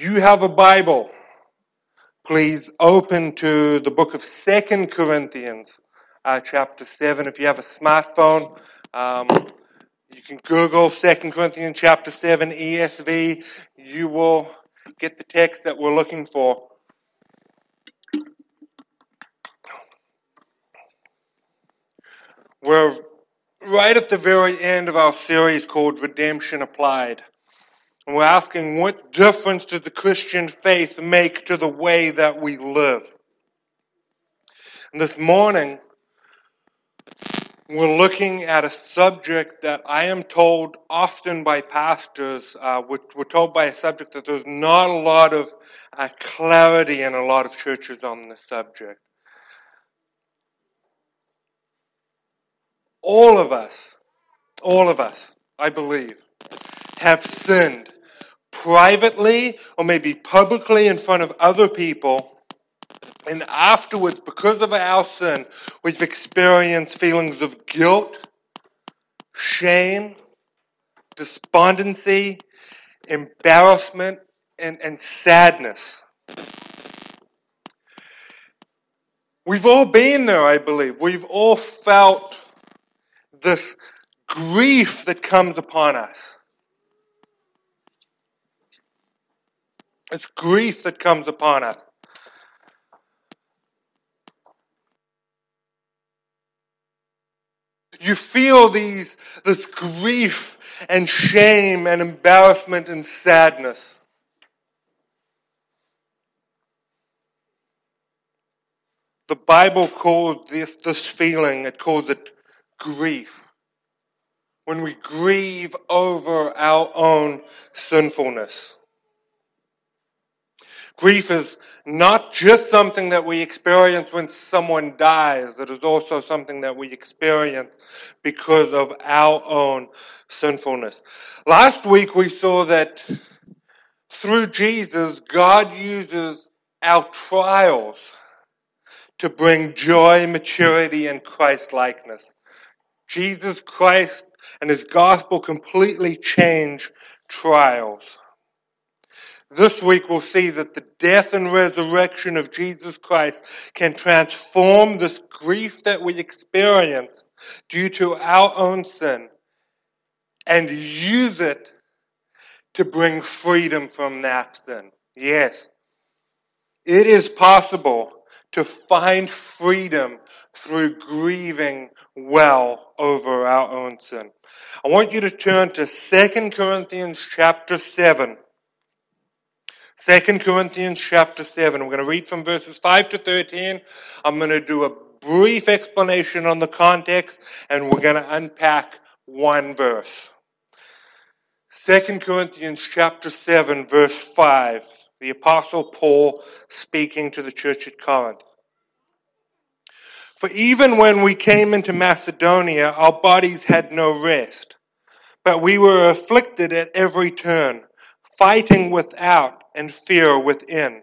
you have a Bible, please open to the book of Second Corinthians, uh, chapter 7. If you have a smartphone, um, you can Google Second Corinthians chapter 7 ESV. You will get the text that we're looking for. We're right at the very end of our series called Redemption Applied. And we're asking what difference does the Christian faith make to the way that we live? And this morning, we're looking at a subject that I am told often by pastors, uh, we're, we're, told by a subject that there's not a lot of uh, clarity in a lot of churches on this subject. All of us, all of us, I believe, have sinned privately or maybe publicly in front of other people. And afterwards, because of our sin, we've experienced feelings of guilt, shame, despondency, embarrassment, and, and sadness. We've all been there, I believe. We've all felt this grief that comes upon us. It's grief that comes upon us. You feel these, this grief and shame and embarrassment and sadness. The Bible calls this, this feeling, it calls it grief. When we grieve over our own sinfulness. Grief is not just something that we experience when someone dies, it is also something that we experience because of our own sinfulness. Last week we saw that through Jesus, God uses our trials to bring joy, maturity, and Christ likeness. Jesus Christ and his gospel completely change trials. This week we'll see that the death and resurrection of Jesus Christ can transform this grief that we experience due to our own sin and use it to bring freedom from that sin. Yes, it is possible to find freedom through grieving well over our own sin. I want you to turn to 2 Corinthians chapter 7. 2 Corinthians chapter 7. We're going to read from verses 5 to 13. I'm going to do a brief explanation on the context and we're going to unpack one verse. 2 Corinthians chapter 7 verse 5. The apostle Paul speaking to the church at Corinth. For even when we came into Macedonia, our bodies had no rest, but we were afflicted at every turn, fighting without and fear within.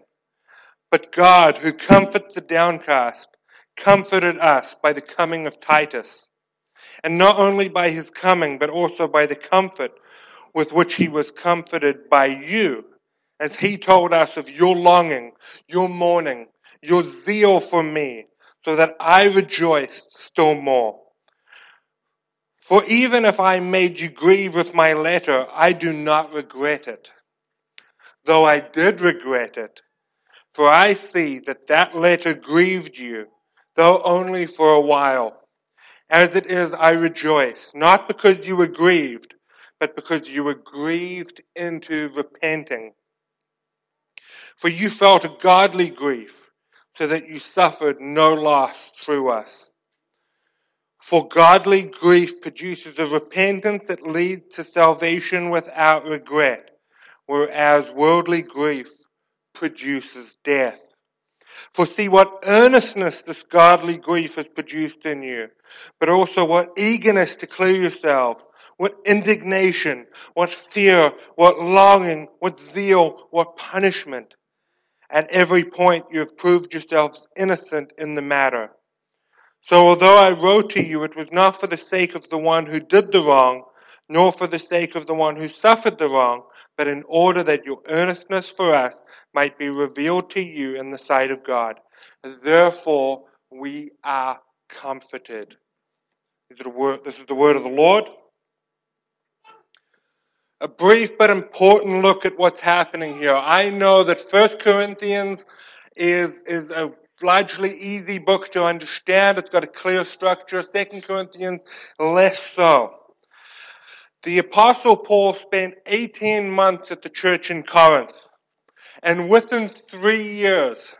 But God, who comforts the downcast, comforted us by the coming of Titus. And not only by his coming, but also by the comfort with which he was comforted by you, as he told us of your longing, your mourning, your zeal for me, so that I rejoiced still more. For even if I made you grieve with my letter, I do not regret it though I did regret it. For I see that that letter grieved you, though only for a while. As it is, I rejoice, not because you were grieved, but because you were grieved into repenting. For you felt a godly grief, so that you suffered no loss through us. For godly grief produces a repentance that leads to salvation without regret whereas worldly grief produces death. For see what earnestness this godly grief has produced in you, but also what eagerness to clear yourself, what indignation, what fear, what longing, what zeal, what punishment. At every point you have proved yourselves innocent in the matter. So although I wrote to you, it was not for the sake of the one who did the wrong, nor for the sake of the one who suffered the wrong, but in order that your earnestness for us might be revealed to you in the sight of God. Therefore, we are comforted. This is the word of the Lord. A brief but important look at what's happening here. I know that First Corinthians is, is a largely easy book to understand. It's got a clear structure. Second Corinthians, less so. The apostle Paul spent 18 months at the church in Corinth. And within three years,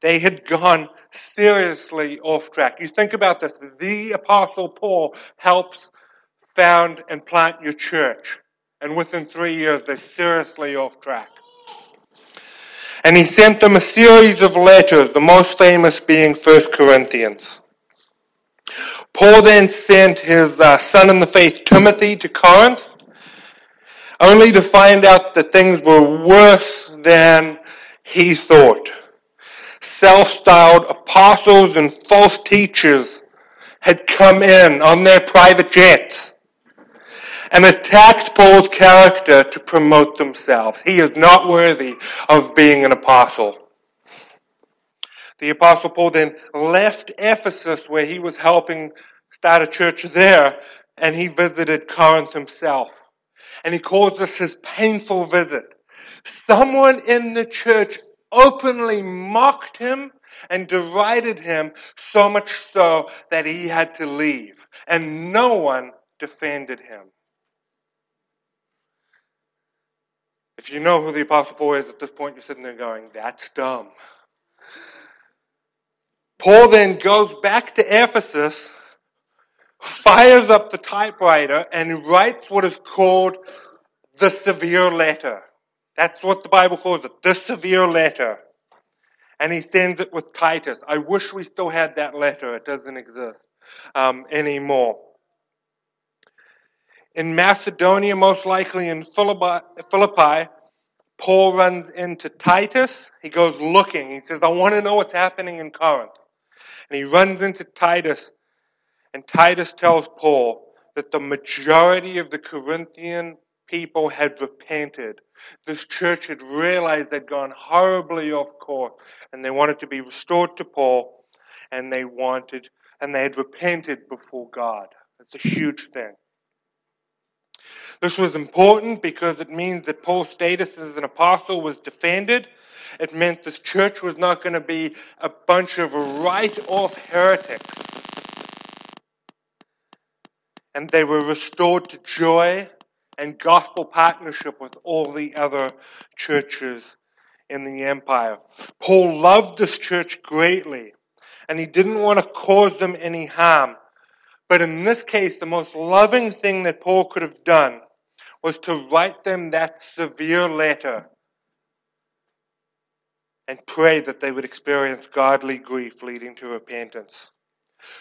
they had gone seriously off track. You think about this. The apostle Paul helps found and plant your church. And within three years, they're seriously off track. And he sent them a series of letters, the most famous being First Corinthians. Paul then sent his uh, son in the faith, Timothy, to Corinth, only to find out that things were worse than he thought. Self-styled apostles and false teachers had come in on their private jets and attacked Paul's character to promote themselves. He is not worthy of being an apostle. The apostle Paul then left Ephesus where he was helping start a church there and he visited Corinth himself. And he calls this his painful visit. Someone in the church openly mocked him and derided him so much so that he had to leave. And no one defended him. If you know who the Apostle Paul is at this point, you're sitting there going, that's dumb. Paul then goes back to Ephesus, fires up the typewriter, and writes what is called the severe letter. That's what the Bible calls it, the severe letter. And he sends it with Titus. I wish we still had that letter. It doesn't exist um, anymore. In Macedonia, most likely in Philippi, Paul runs into Titus. He goes looking. He says, I want to know what's happening in Corinth. And he runs into Titus, and Titus tells Paul that the majority of the Corinthian people had repented. This church had realized they'd gone horribly off course, and they wanted to be restored to Paul, and they wanted, and they had repented before God. That's a huge thing. This was important because it means that Paul's status as an apostle was defended it meant this church was not going to be a bunch of right off heretics. And they were restored to joy and gospel partnership with all the other churches in the empire. Paul loved this church greatly, and he didn't want to cause them any harm. But in this case, the most loving thing that Paul could have done was to write them that severe letter and pray that they would experience godly grief leading to repentance.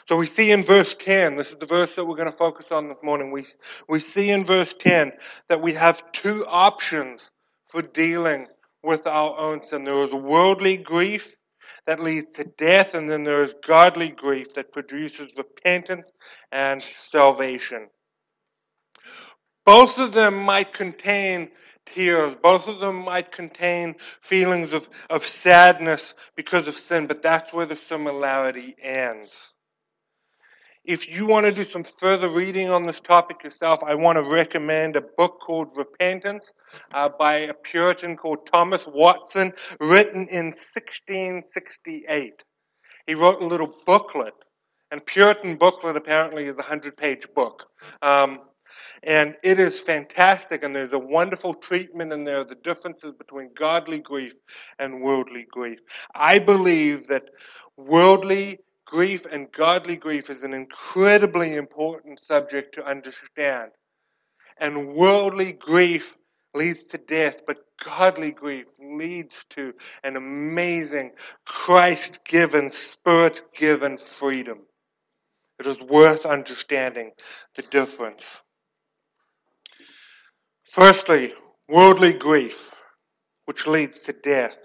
So we see in verse 10, this is the verse that we're going to focus on this morning. We, we see in verse 10 that we have two options for dealing with our own sin. There is worldly grief that leads to death, and then there is godly grief that produces repentance and salvation. Both of them might contain tears. Both of them might contain feelings of, of sadness because of sin, but that's where the similarity ends. If you want to do some further reading on this topic yourself, I want to recommend a book called Repentance uh, by a Puritan called Thomas Watson, written in 1668. He wrote a little booklet, and Puritan booklet apparently is a hundred page book. Um, and it is fantastic, and there's a wonderful treatment in there, of the differences between godly grief and worldly grief. I believe that worldly grief and godly grief is an incredibly important subject to understand. And worldly grief leads to death, but godly grief leads to an amazing Christ given, spirit given freedom. It is worth understanding the difference. Firstly, worldly grief, which leads to death.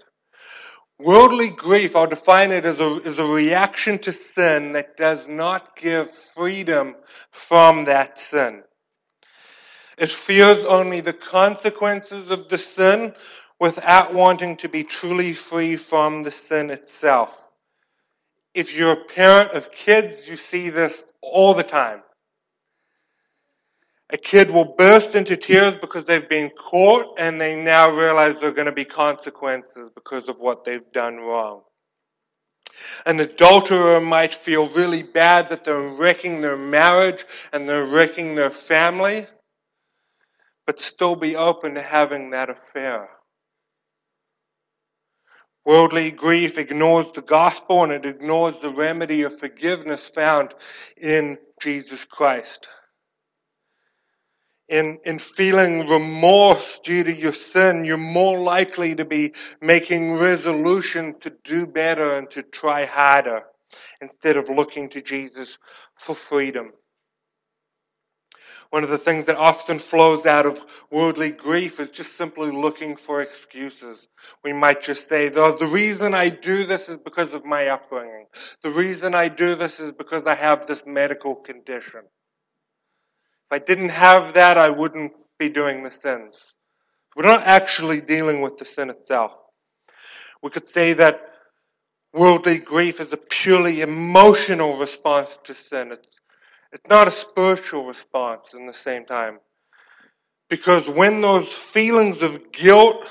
Worldly grief, I'll define it as a, as a reaction to sin that does not give freedom from that sin. It fears only the consequences of the sin without wanting to be truly free from the sin itself. If you're a parent of kids, you see this all the time. A kid will burst into tears because they've been caught and they now realize there are going to be consequences because of what they've done wrong. An adulterer might feel really bad that they're wrecking their marriage and they're wrecking their family, but still be open to having that affair. Worldly grief ignores the gospel and it ignores the remedy of forgiveness found in Jesus Christ. In, in feeling remorse due to your sin, you're more likely to be making resolution to do better and to try harder instead of looking to Jesus for freedom. One of the things that often flows out of worldly grief is just simply looking for excuses. We might just say, the reason I do this is because of my upbringing. The reason I do this is because I have this medical condition. If I didn't have that, I wouldn't be doing the sins. We're not actually dealing with the sin itself. We could say that worldly grief is a purely emotional response to sin. It's it's not a spiritual response in the same time. Because when those feelings of guilt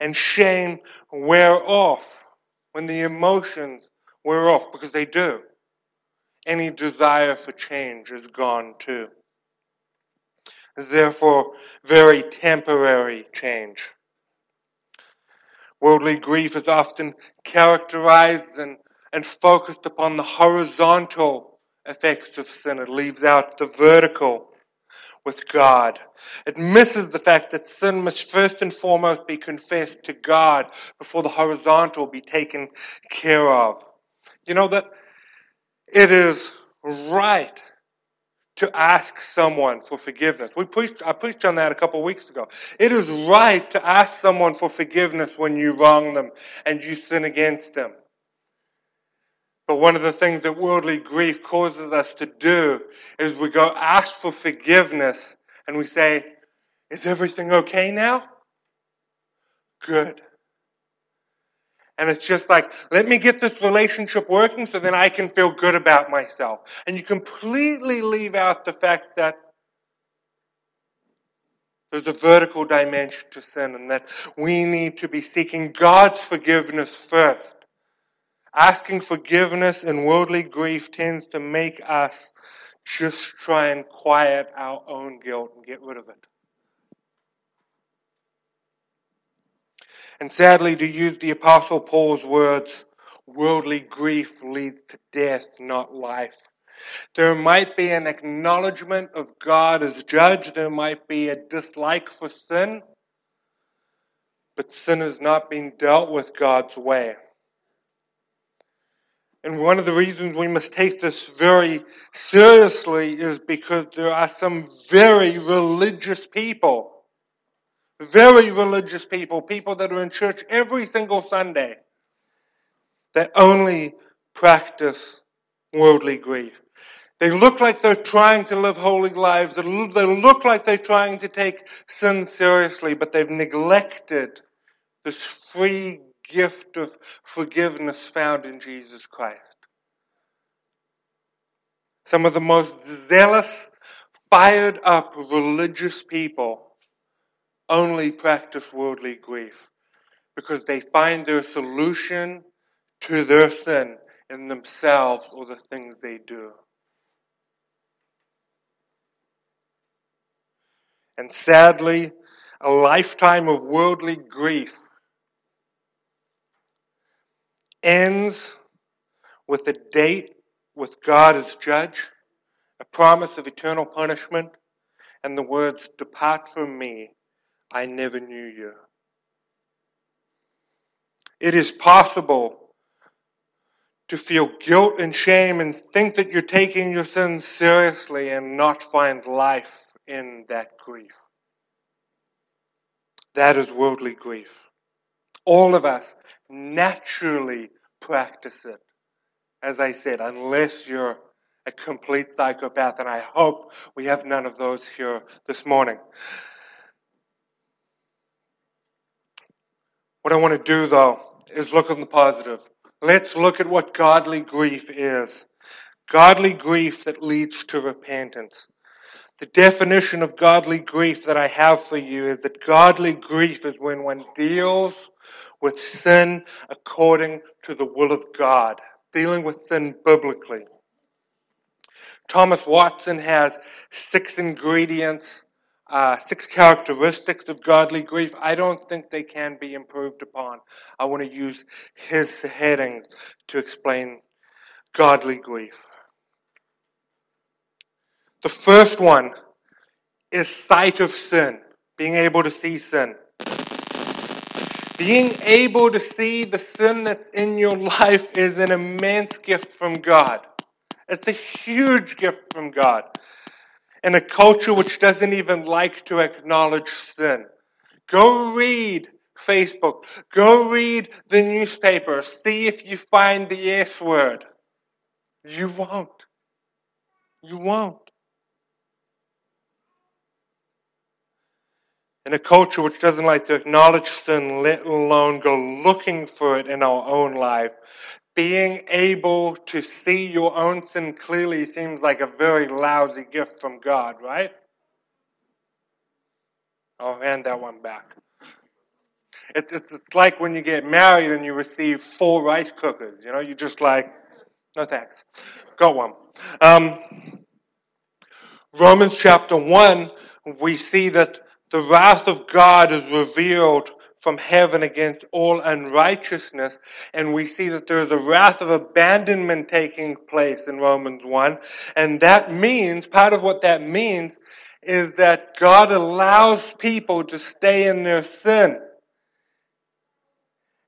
and shame wear off, when the emotions wear off, because they do, any desire for change is gone too. Therefore, very temporary change. Worldly grief is often characterized and, and focused upon the horizontal effects of sin. It leaves out the vertical with God. It misses the fact that sin must first and foremost be confessed to God before the horizontal be taken care of. You know that it is right to ask someone for forgiveness. We preached, I preached on that a couple of weeks ago. It is right to ask someone for forgiveness when you wrong them and you sin against them. But one of the things that worldly grief causes us to do is we go ask for forgiveness and we say, Is everything okay now? Good. And it's just like, let me get this relationship working so then I can feel good about myself. And you completely leave out the fact that there's a vertical dimension to sin and that we need to be seeking God's forgiveness first. Asking forgiveness and worldly grief tends to make us just try and quiet our own guilt and get rid of it. And sadly, to use the Apostle Paul's words, worldly grief leads to death, not life. There might be an acknowledgement of God as judge. There might be a dislike for sin. But sin is not being dealt with God's way. And one of the reasons we must take this very seriously is because there are some very religious people, very religious people, people that are in church every single Sunday, that only practice worldly grief. They look like they're trying to live holy lives. They look like they're trying to take sin seriously, but they've neglected this free gift of forgiveness found in Jesus Christ. Some of the most zealous, fired up religious people only practice worldly grief because they find their solution to their sin in themselves or the things they do. And sadly, a lifetime of worldly grief ends with a date with God as judge, a promise of eternal punishment, and the words, Depart from me, I never knew you. It is possible to feel guilt and shame and think that you're taking your sins seriously and not find life in that grief. That is worldly grief. All of us naturally practice it. As I said, unless you're a complete psychopath, and I hope we have none of those here this morning. What I want to do, though, is look on the positive. Let's look at what godly grief is. Godly grief that leads to repentance. The definition of godly grief that I have for you is that godly grief is when one deals with sin according to the will of God, dealing with sin biblically. Thomas Watson has six ingredients, uh, six characteristics of godly grief. I don't think they can be improved upon. I want to use his heading to explain godly grief. The first one is sight of sin, being able to see sin. Being able to see the sin that's in your life is an immense gift from God. It's a huge gift from God. In a culture which doesn't even like to acknowledge sin. Go read Facebook. Go read the newspaper. See if you find the S word. You won't. You won't. In a culture which doesn't like to acknowledge sin, let alone go looking for it in our own life, being able to see your own sin clearly seems like a very lousy gift from God, right? I'll hand that one back. It, it's, it's like when you get married and you receive four rice cookers. You know, you're just like, no thanks. Got one. Um, Romans chapter 1, we see that the wrath of God is revealed from heaven against all unrighteousness. And we see that there is a wrath of abandonment taking place in Romans 1. And that means, part of what that means is that God allows people to stay in their sin.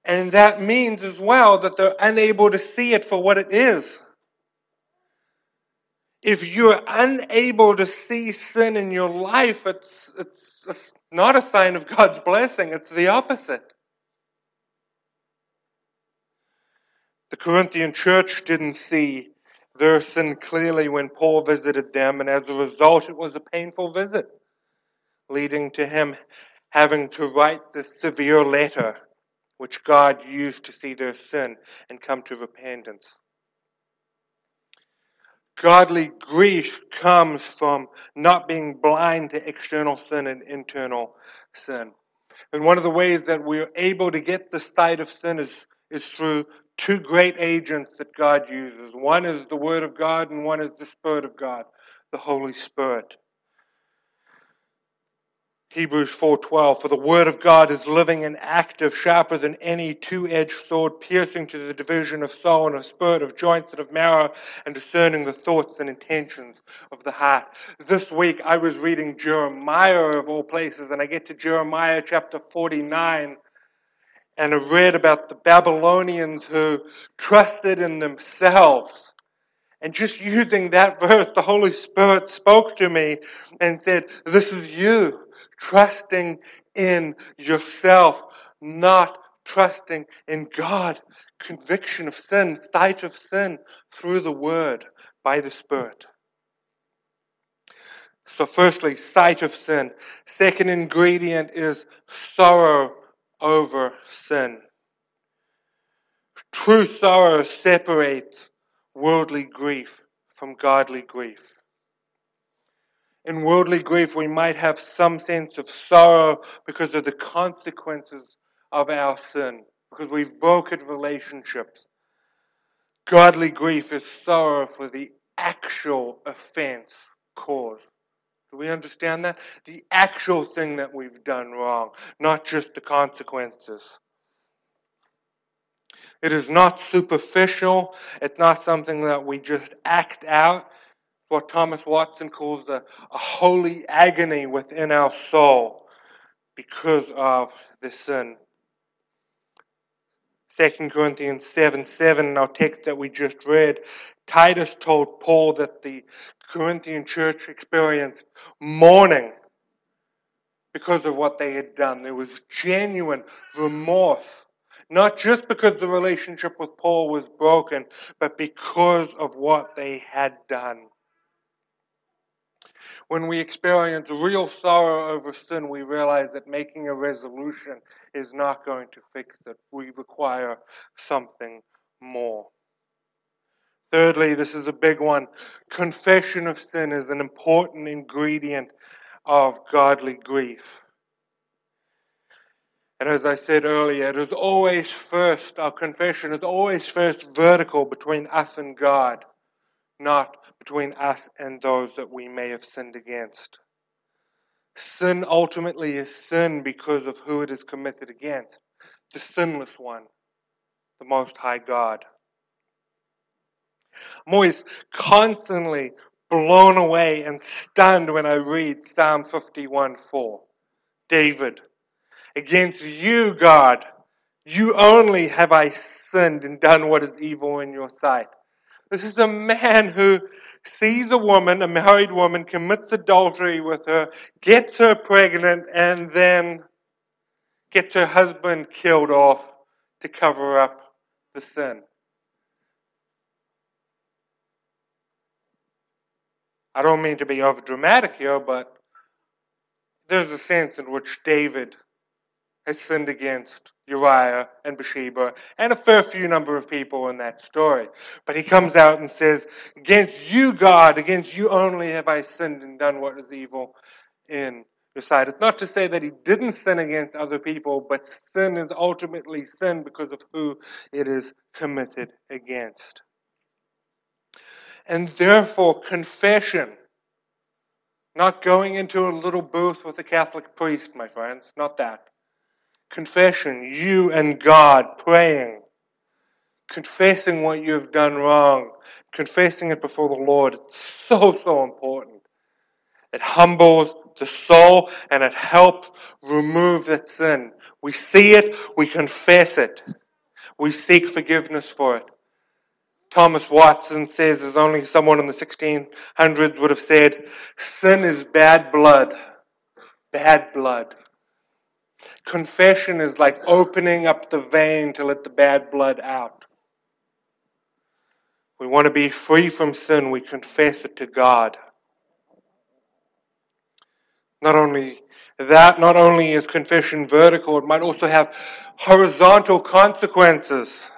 And that means as well that they're unable to see it for what it is. If you're unable to see sin in your life, it's, it's, it's not a sign of God's blessing, it's the opposite. The Corinthian church didn't see their sin clearly when Paul visited them, and as a result, it was a painful visit, leading to him having to write the severe letter which God used to see their sin and come to repentance. Godly grief comes from not being blind to external sin and internal sin. And one of the ways that we're able to get the sight of sin is, is through two great agents that God uses. One is the Word of God, and one is the Spirit of God, the Holy Spirit. Hebrews 4:12 For the word of God is living and active sharper than any two-edged sword piercing to the division of soul and of spirit of joints and of marrow and discerning the thoughts and intentions of the heart. This week I was reading Jeremiah of all places and I get to Jeremiah chapter 49 and I read about the Babylonians who trusted in themselves. And just using that verse, the Holy Spirit spoke to me and said, This is you trusting in yourself, not trusting in God. Conviction of sin, sight of sin through the Word by the Spirit. So, firstly, sight of sin. Second ingredient is sorrow over sin. True sorrow separates worldly grief from godly grief. In worldly grief, we might have some sense of sorrow because of the consequences of our sin, because we've broken relationships. Godly grief is sorrow for the actual offense caused. Do we understand that? The actual thing that we've done wrong, not just the consequences. It is not superficial. It's not something that we just act out what Thomas Watson calls a, a holy agony within our soul because of the sin. 2 Corinthians 7 7, in our text that we just read, Titus told Paul that the Corinthian church experienced mourning because of what they had done. There was genuine remorse, Not just because the relationship with Paul was broken, but because of what they had done. When we experience real sorrow over sin, we realize that making a resolution is not going to fix it. We require something more. Thirdly, this is a big one. Confession of sin is an important ingredient of godly grief. And as I said earlier, it is always first, our confession is always first vertical between us and God, not between us and those that we may have sinned against. Sin ultimately is sin because of who it is committed against the sinless one, the Most High God. I'm always constantly blown away and stunned when I read Psalm 51 4. David, against you, God, you only have I sinned and done what is evil in your sight. This is a man who sees a woman, a married woman, commits adultery with her, gets her pregnant, and then gets her husband killed off to cover up the sin. I don't mean to be over dramatic here, but there's a sense in which David has sinned against Uriah and Bathsheba and a fair few number of people in that story. But he comes out and says, Against you, God, against you only have I sinned and done what is evil in your sight. It's not to say that he didn't sin against other people, but sin is ultimately sin because of who it is committed against. And therefore, confession, not going into a little booth with a Catholic priest, my friends, not that. Confession, you and God praying, confessing what you have done wrong, confessing it before the Lord. It's so, so important. It humbles the soul and it helps remove that sin. We see it, we confess it, we seek forgiveness for it. Thomas Watson says, as only someone in the 1600s would have said, sin is bad blood. Bad blood. Confession is like opening up the vein to let the bad blood out. We want to be free from sin, we confess it to God. Not only that, not only is confession vertical, it might also have horizontal consequences.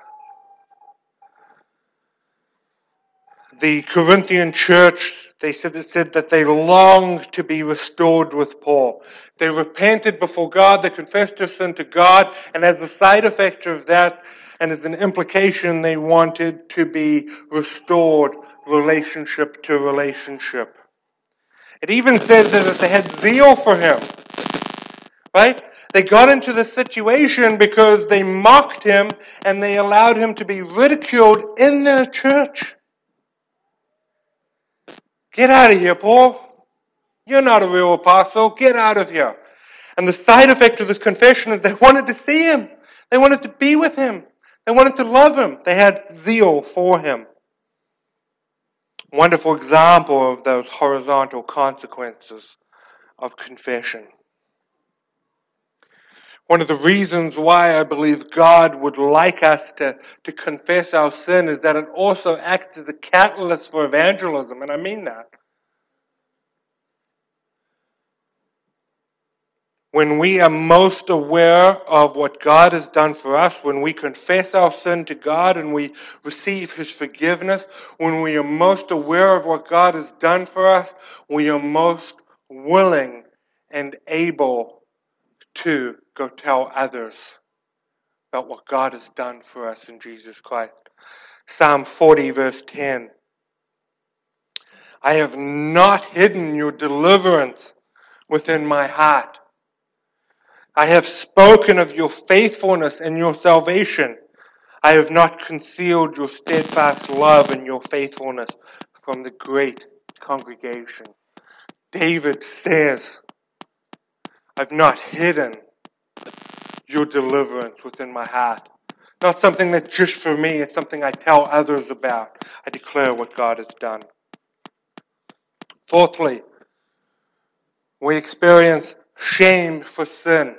the Corinthian church, they said, said that they longed to be restored with Paul. They repented before God, they confessed their sin to God, and as a side effect of that, and as an implication, they wanted to be restored relationship to relationship. It even says that they had zeal for him. Right? They got into the situation because they mocked him and they allowed him to be ridiculed in their church. Get out of here, Paul. You're not a real apostle. Get out of here. And the side effect of this confession is they wanted to see him. They wanted to be with him. They wanted to love him. They had zeal for him. Wonderful example of those horizontal consequences of confession. One of the reasons why I believe God would like us to, to confess our sin is that it also acts as a catalyst for evangelism, and I mean that. When we are most aware of what God has done for us, when we confess our sin to God and we receive His forgiveness, when we are most aware of what God has done for us, we are most willing and able to go tell others about what God has done for us in Jesus Christ. Psalm 40, verse 10. I have not hidden your deliverance within my heart. I have spoken of your faithfulness and your salvation. I have not concealed your steadfast love and your faithfulness from the great congregation. David says, I've not hidden your deliverance within my heart. Not something that's just for me, it's something I tell others about. I declare what God has done. Fourthly, we experience shame for sin.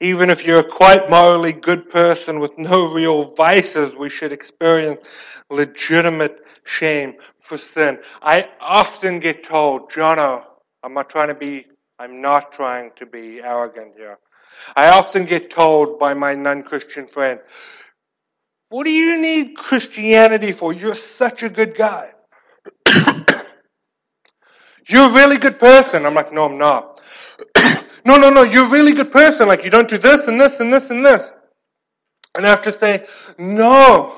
Even if you're a quite morally good person with no real vices, we should experience legitimate shame for sin. I often get told, Jono, I'm not trying to be, I'm not trying to be arrogant here. I often get told by my non-Christian friends, what do you need Christianity for? You're such a good guy. you're a really good person. I'm like, no, I'm not. no, no, no, you're a really good person. Like, you don't do this and this and this and this. And I have to say, no.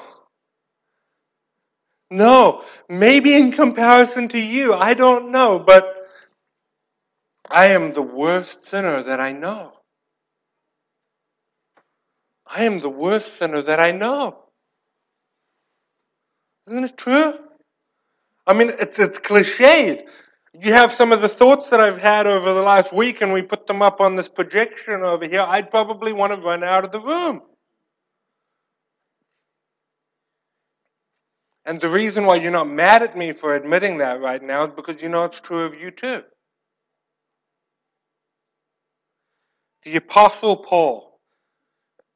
No. Maybe in comparison to you, I don't know, but I am the worst sinner that I know. I am the worst sinner that I know. Isn't it true? I mean, it's, it's cliched. You have some of the thoughts that I've had over the last week and we put them up on this projection over here. I'd probably want to run out of the room. And the reason why you're not mad at me for admitting that right now is because you know it's true of you too. The Apostle Paul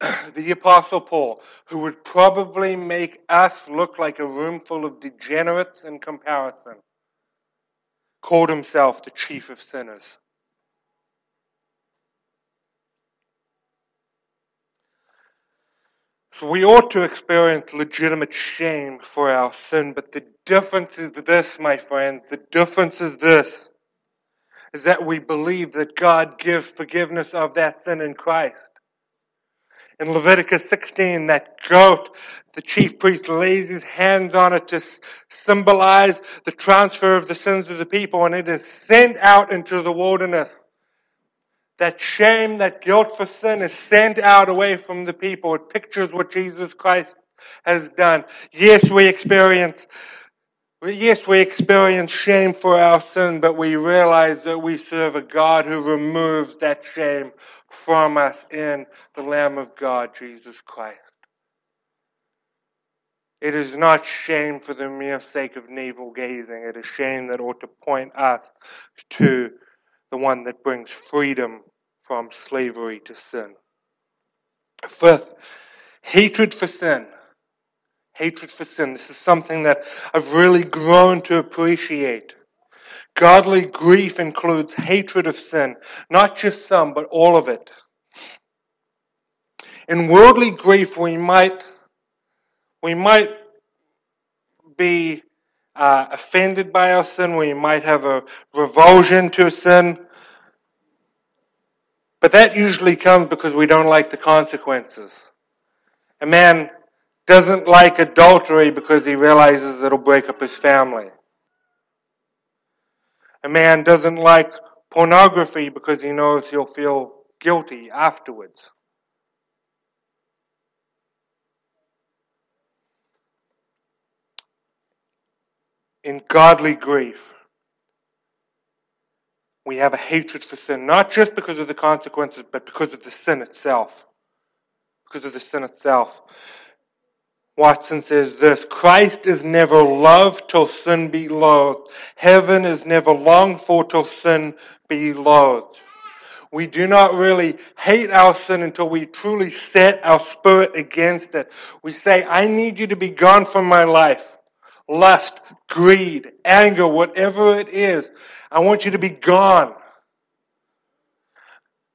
the Apostle Paul, who would probably make us look like a room full of degenerates in comparison, called himself the chief of sinners. So we ought to experience legitimate shame for our sin, but the difference is this, my friend, the difference is this, is that we believe that God gives forgiveness of that sin in Christ in Leviticus 16, that goat, the chief priest lays his hands on it to symbolize the transfer of the sins of the people, and it is sent out into the wilderness. That shame, that guilt for sin is sent out away from the people. It pictures what Jesus Christ has done. Yes, we experience Yes, we experience shame for our sin, but we realize that we serve a God who removes that shame from us in the Lamb of God, Jesus Christ. It is not shame for the mere sake of navel gazing. It is shame that ought to point us to the one that brings freedom from slavery to sin. Fifth, hatred for sin hatred for sin. This is something that I've really grown to appreciate. Godly grief includes hatred of sin, not just some, but all of it. In worldly grief, we might, we might be uh, offended by our sin. We might have a revulsion to sin. But that usually comes because we don't like the consequences. A man doesn't like adultery because he realizes it'll break up his family. A man doesn't like pornography because he knows he'll feel guilty afterwards. In godly grief, we have a hatred for sin, not just because of the consequences, but because of the sin itself. Because of the sin itself. Watson says this Christ is never loved till sin be loathed. Heaven is never longed for till sin be loathed. We do not really hate our sin until we truly set our spirit against it. We say, I need you to be gone from my life. Lust, greed, anger, whatever it is, I want you to be gone.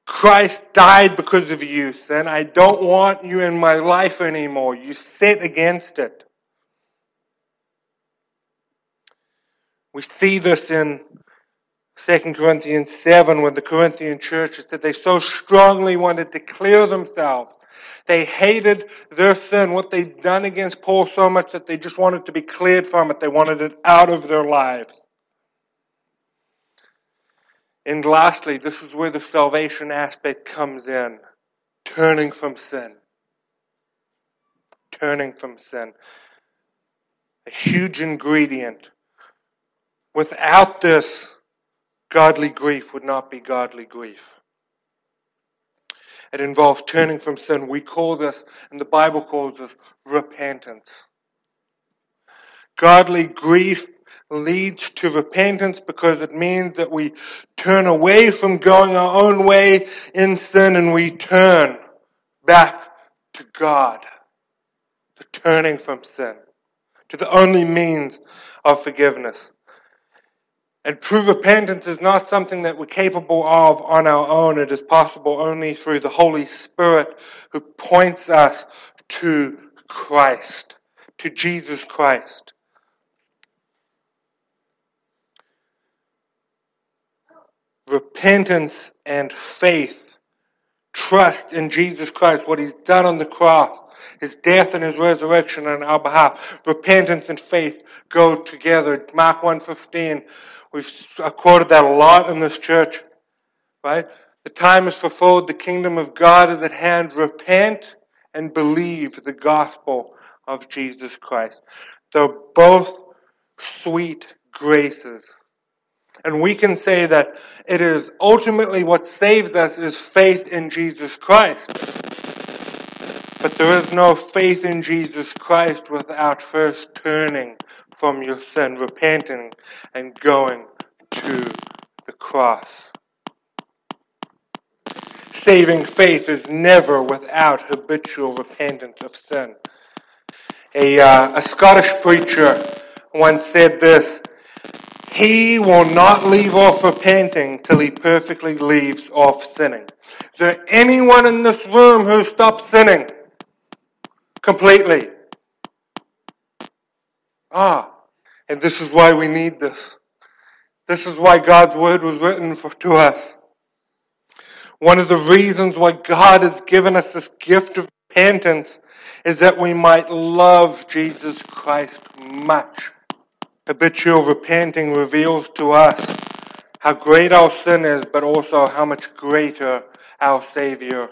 Christ died because of you, sin. I don't want you in my life anymore. You set against it. We see this in 2 Corinthians 7 when the Corinthian church said they so strongly wanted to clear themselves. They hated their sin, what they'd done against Paul so much that they just wanted to be cleared from it. They wanted it out of their lives. And lastly, this is where the salvation aspect comes in turning from sin. Turning from sin. A huge ingredient. Without this, godly grief would not be godly grief. It involves turning from sin. We call this, and the Bible calls this repentance. Godly grief leads to repentance because it means that we turn away from going our own way in sin and we turn back to God. To turning from sin. To the only means of forgiveness. And true repentance is not something that we're capable of on our own. It is possible only through the Holy Spirit who points us to Christ, to Jesus Christ. Repentance and faith, trust in Jesus Christ, what He's done on the cross, His death and His resurrection on our behalf. Repentance and faith go together. Mark 1.15 We've uh, quoted that a lot in this church, right? The time is fulfilled. The kingdom of God is at hand. Repent and believe the gospel of Jesus Christ. They're both sweet graces. And we can say that it is ultimately what saves us is faith in Jesus Christ. But there is no faith in Jesus Christ without first turning from your sin, repenting, and going to the cross. Saving faith is never without habitual repentance of sin. A, uh, a Scottish preacher once said this He will not leave off repenting till he perfectly leaves off sinning. Is there anyone in this room who stopped sinning completely? Ah, and this is why we need this. This is why God's word was written for, to us. One of the reasons why God has given us this gift of repentance is that we might love Jesus Christ much. Habitual repenting reveals to us how great our sin is, but also how much greater our Savior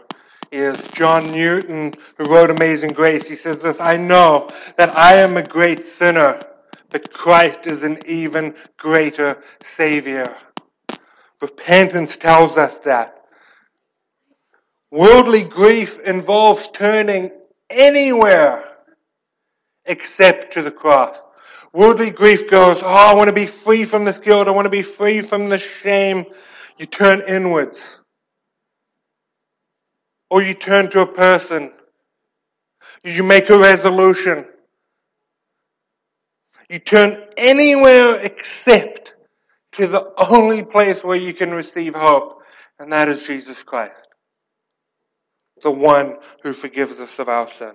is. John Newton, who wrote Amazing Grace, he says this, I know that I am a great sinner but Christ is an even greater Savior. Repentance tells us that. Worldly grief involves turning anywhere except to the cross. Worldly grief goes, oh, I want to be free from this guilt. I want to be free from this shame. You turn inwards. Or you turn to a person. You make a resolution. You turn anywhere except to the only place where you can receive hope, and that is Jesus Christ, the one who forgives us of our sin.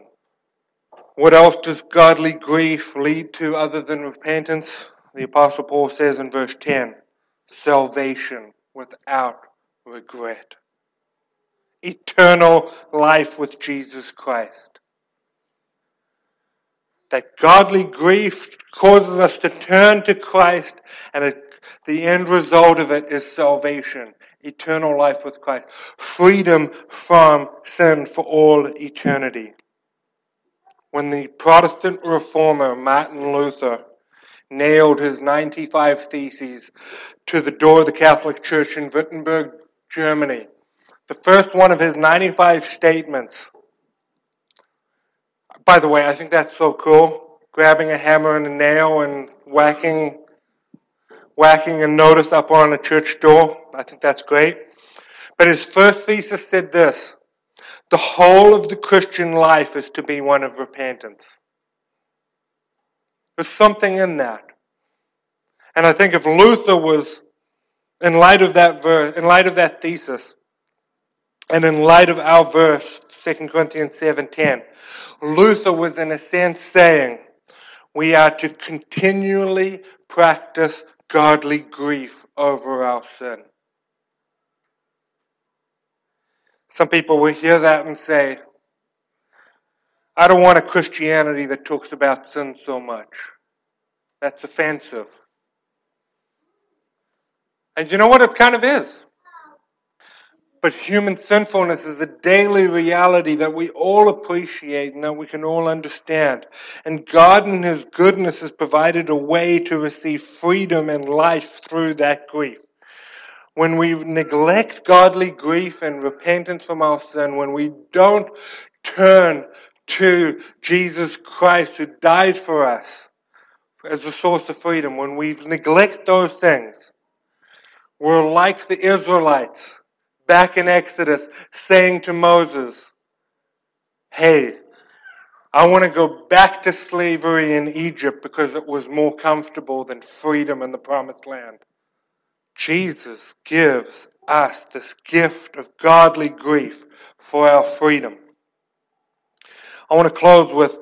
What else does godly grief lead to other than repentance? The Apostle Paul says in verse 10 salvation without regret, eternal life with Jesus Christ that godly grief causes us to turn to Christ, and it, the end result of it is salvation, eternal life with Christ, freedom from sin for all eternity. When the Protestant reformer Martin Luther nailed his 95 theses to the door of the Catholic Church in Wittenberg, Germany, the first one of his 95 statements by the way, I think that's so cool. Grabbing a hammer and a nail and whacking, whacking a notice up on a church door. I think that's great. But his first thesis said this. The whole of the Christian life is to be one of repentance. There's something in that. And I think if Luther was, in light of that verse, in light of that thesis, and in light of our verse, 2 Corinthians 7.10, Luther was in a sense saying, we are to continually practice godly grief over our sin. Some people will hear that and say, I don't want a Christianity that talks about sin so much. That's offensive. And you know what it kind of is? But human sinfulness is a daily reality that we all appreciate and that we can all understand. And God in His goodness has provided a way to receive freedom and life through that grief. When we neglect godly grief and repentance from our sin, when we don't turn to Jesus Christ who died for us, as a source of freedom, when we neglect those things, we're like the Israelites back in Exodus saying to Moses, Hey, I want to go back to slavery in Egypt because it was more comfortable than freedom in the promised land. Jesus gives us this gift of godly grief for our freedom. I want to close with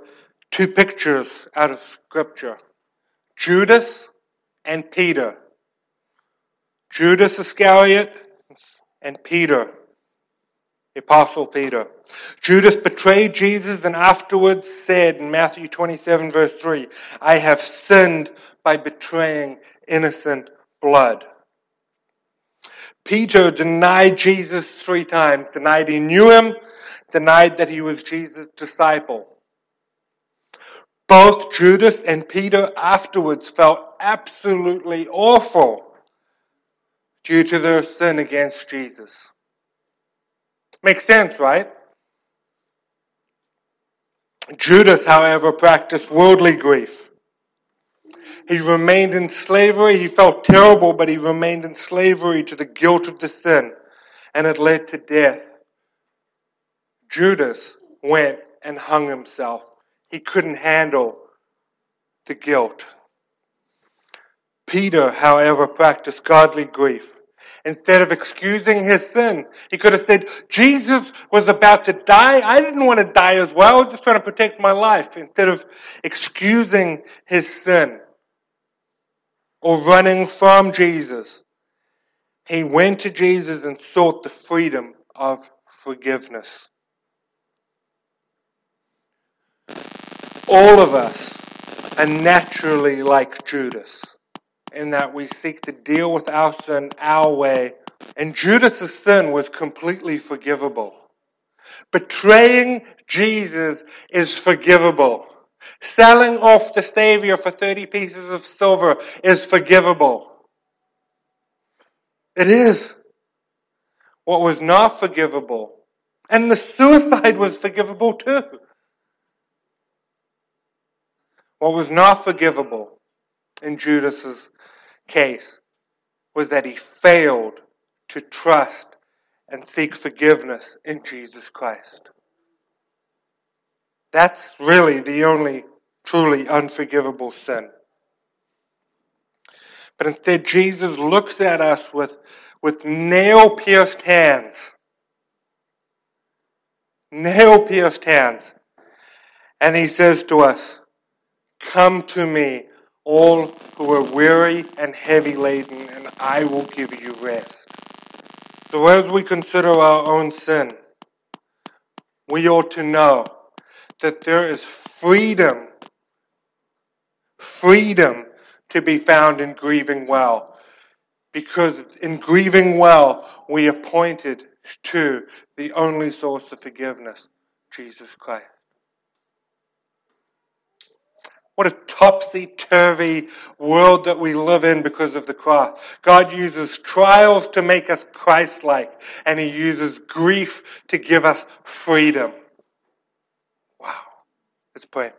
two pictures out of Scripture Judas and Peter. Judas Iscariot and Peter, the Apostle Peter. Judas betrayed Jesus and afterwards said in Matthew 27, verse 3, I have sinned by betraying innocent blood. Peter denied Jesus three times, denied he knew him, denied that he was Jesus' disciple. Both Judas and Peter afterwards felt absolutely awful due to their sin against Jesus. Makes sense, right? Judas, however, practiced worldly grief. He remained in slavery. He felt terrible, but he remained in slavery to the guilt of the sin, and it led to death. Judas went and hung himself. He couldn't handle the guilt. Peter, however, practiced godly grief. Instead of excusing his sin, he could have said, Jesus was about to die. I didn't want to die as well. I was just trying to protect my life. Instead of excusing his sin or running from Jesus, he went to Jesus and sought the freedom of forgiveness. All of us are naturally like Judas in that we seek to deal with our sin our way. And Judas' sin was completely forgivable. Betraying Jesus is forgivable. Selling off the Savior for 30 pieces of silver is forgivable. It is. What was not forgivable, and the suicide was forgivable too. What was not forgivable in Judas's case was that he failed to trust and seek forgiveness in Jesus Christ. That's really the only truly unforgivable sin. But instead, Jesus looks at us with, with nail pierced hands. Nail pierced hands. And he says to us, Come to me, all who are weary and heavy laden, and I will give you rest. So, as we consider our own sin, we ought to know that there is freedom, freedom to be found in grieving well. Because in grieving well, we are pointed to the only source of forgiveness, Jesus Christ. What a topsy turvy world that we live in because of the cross. God uses trials to make us Christ like, and He uses grief to give us freedom. Let's pray.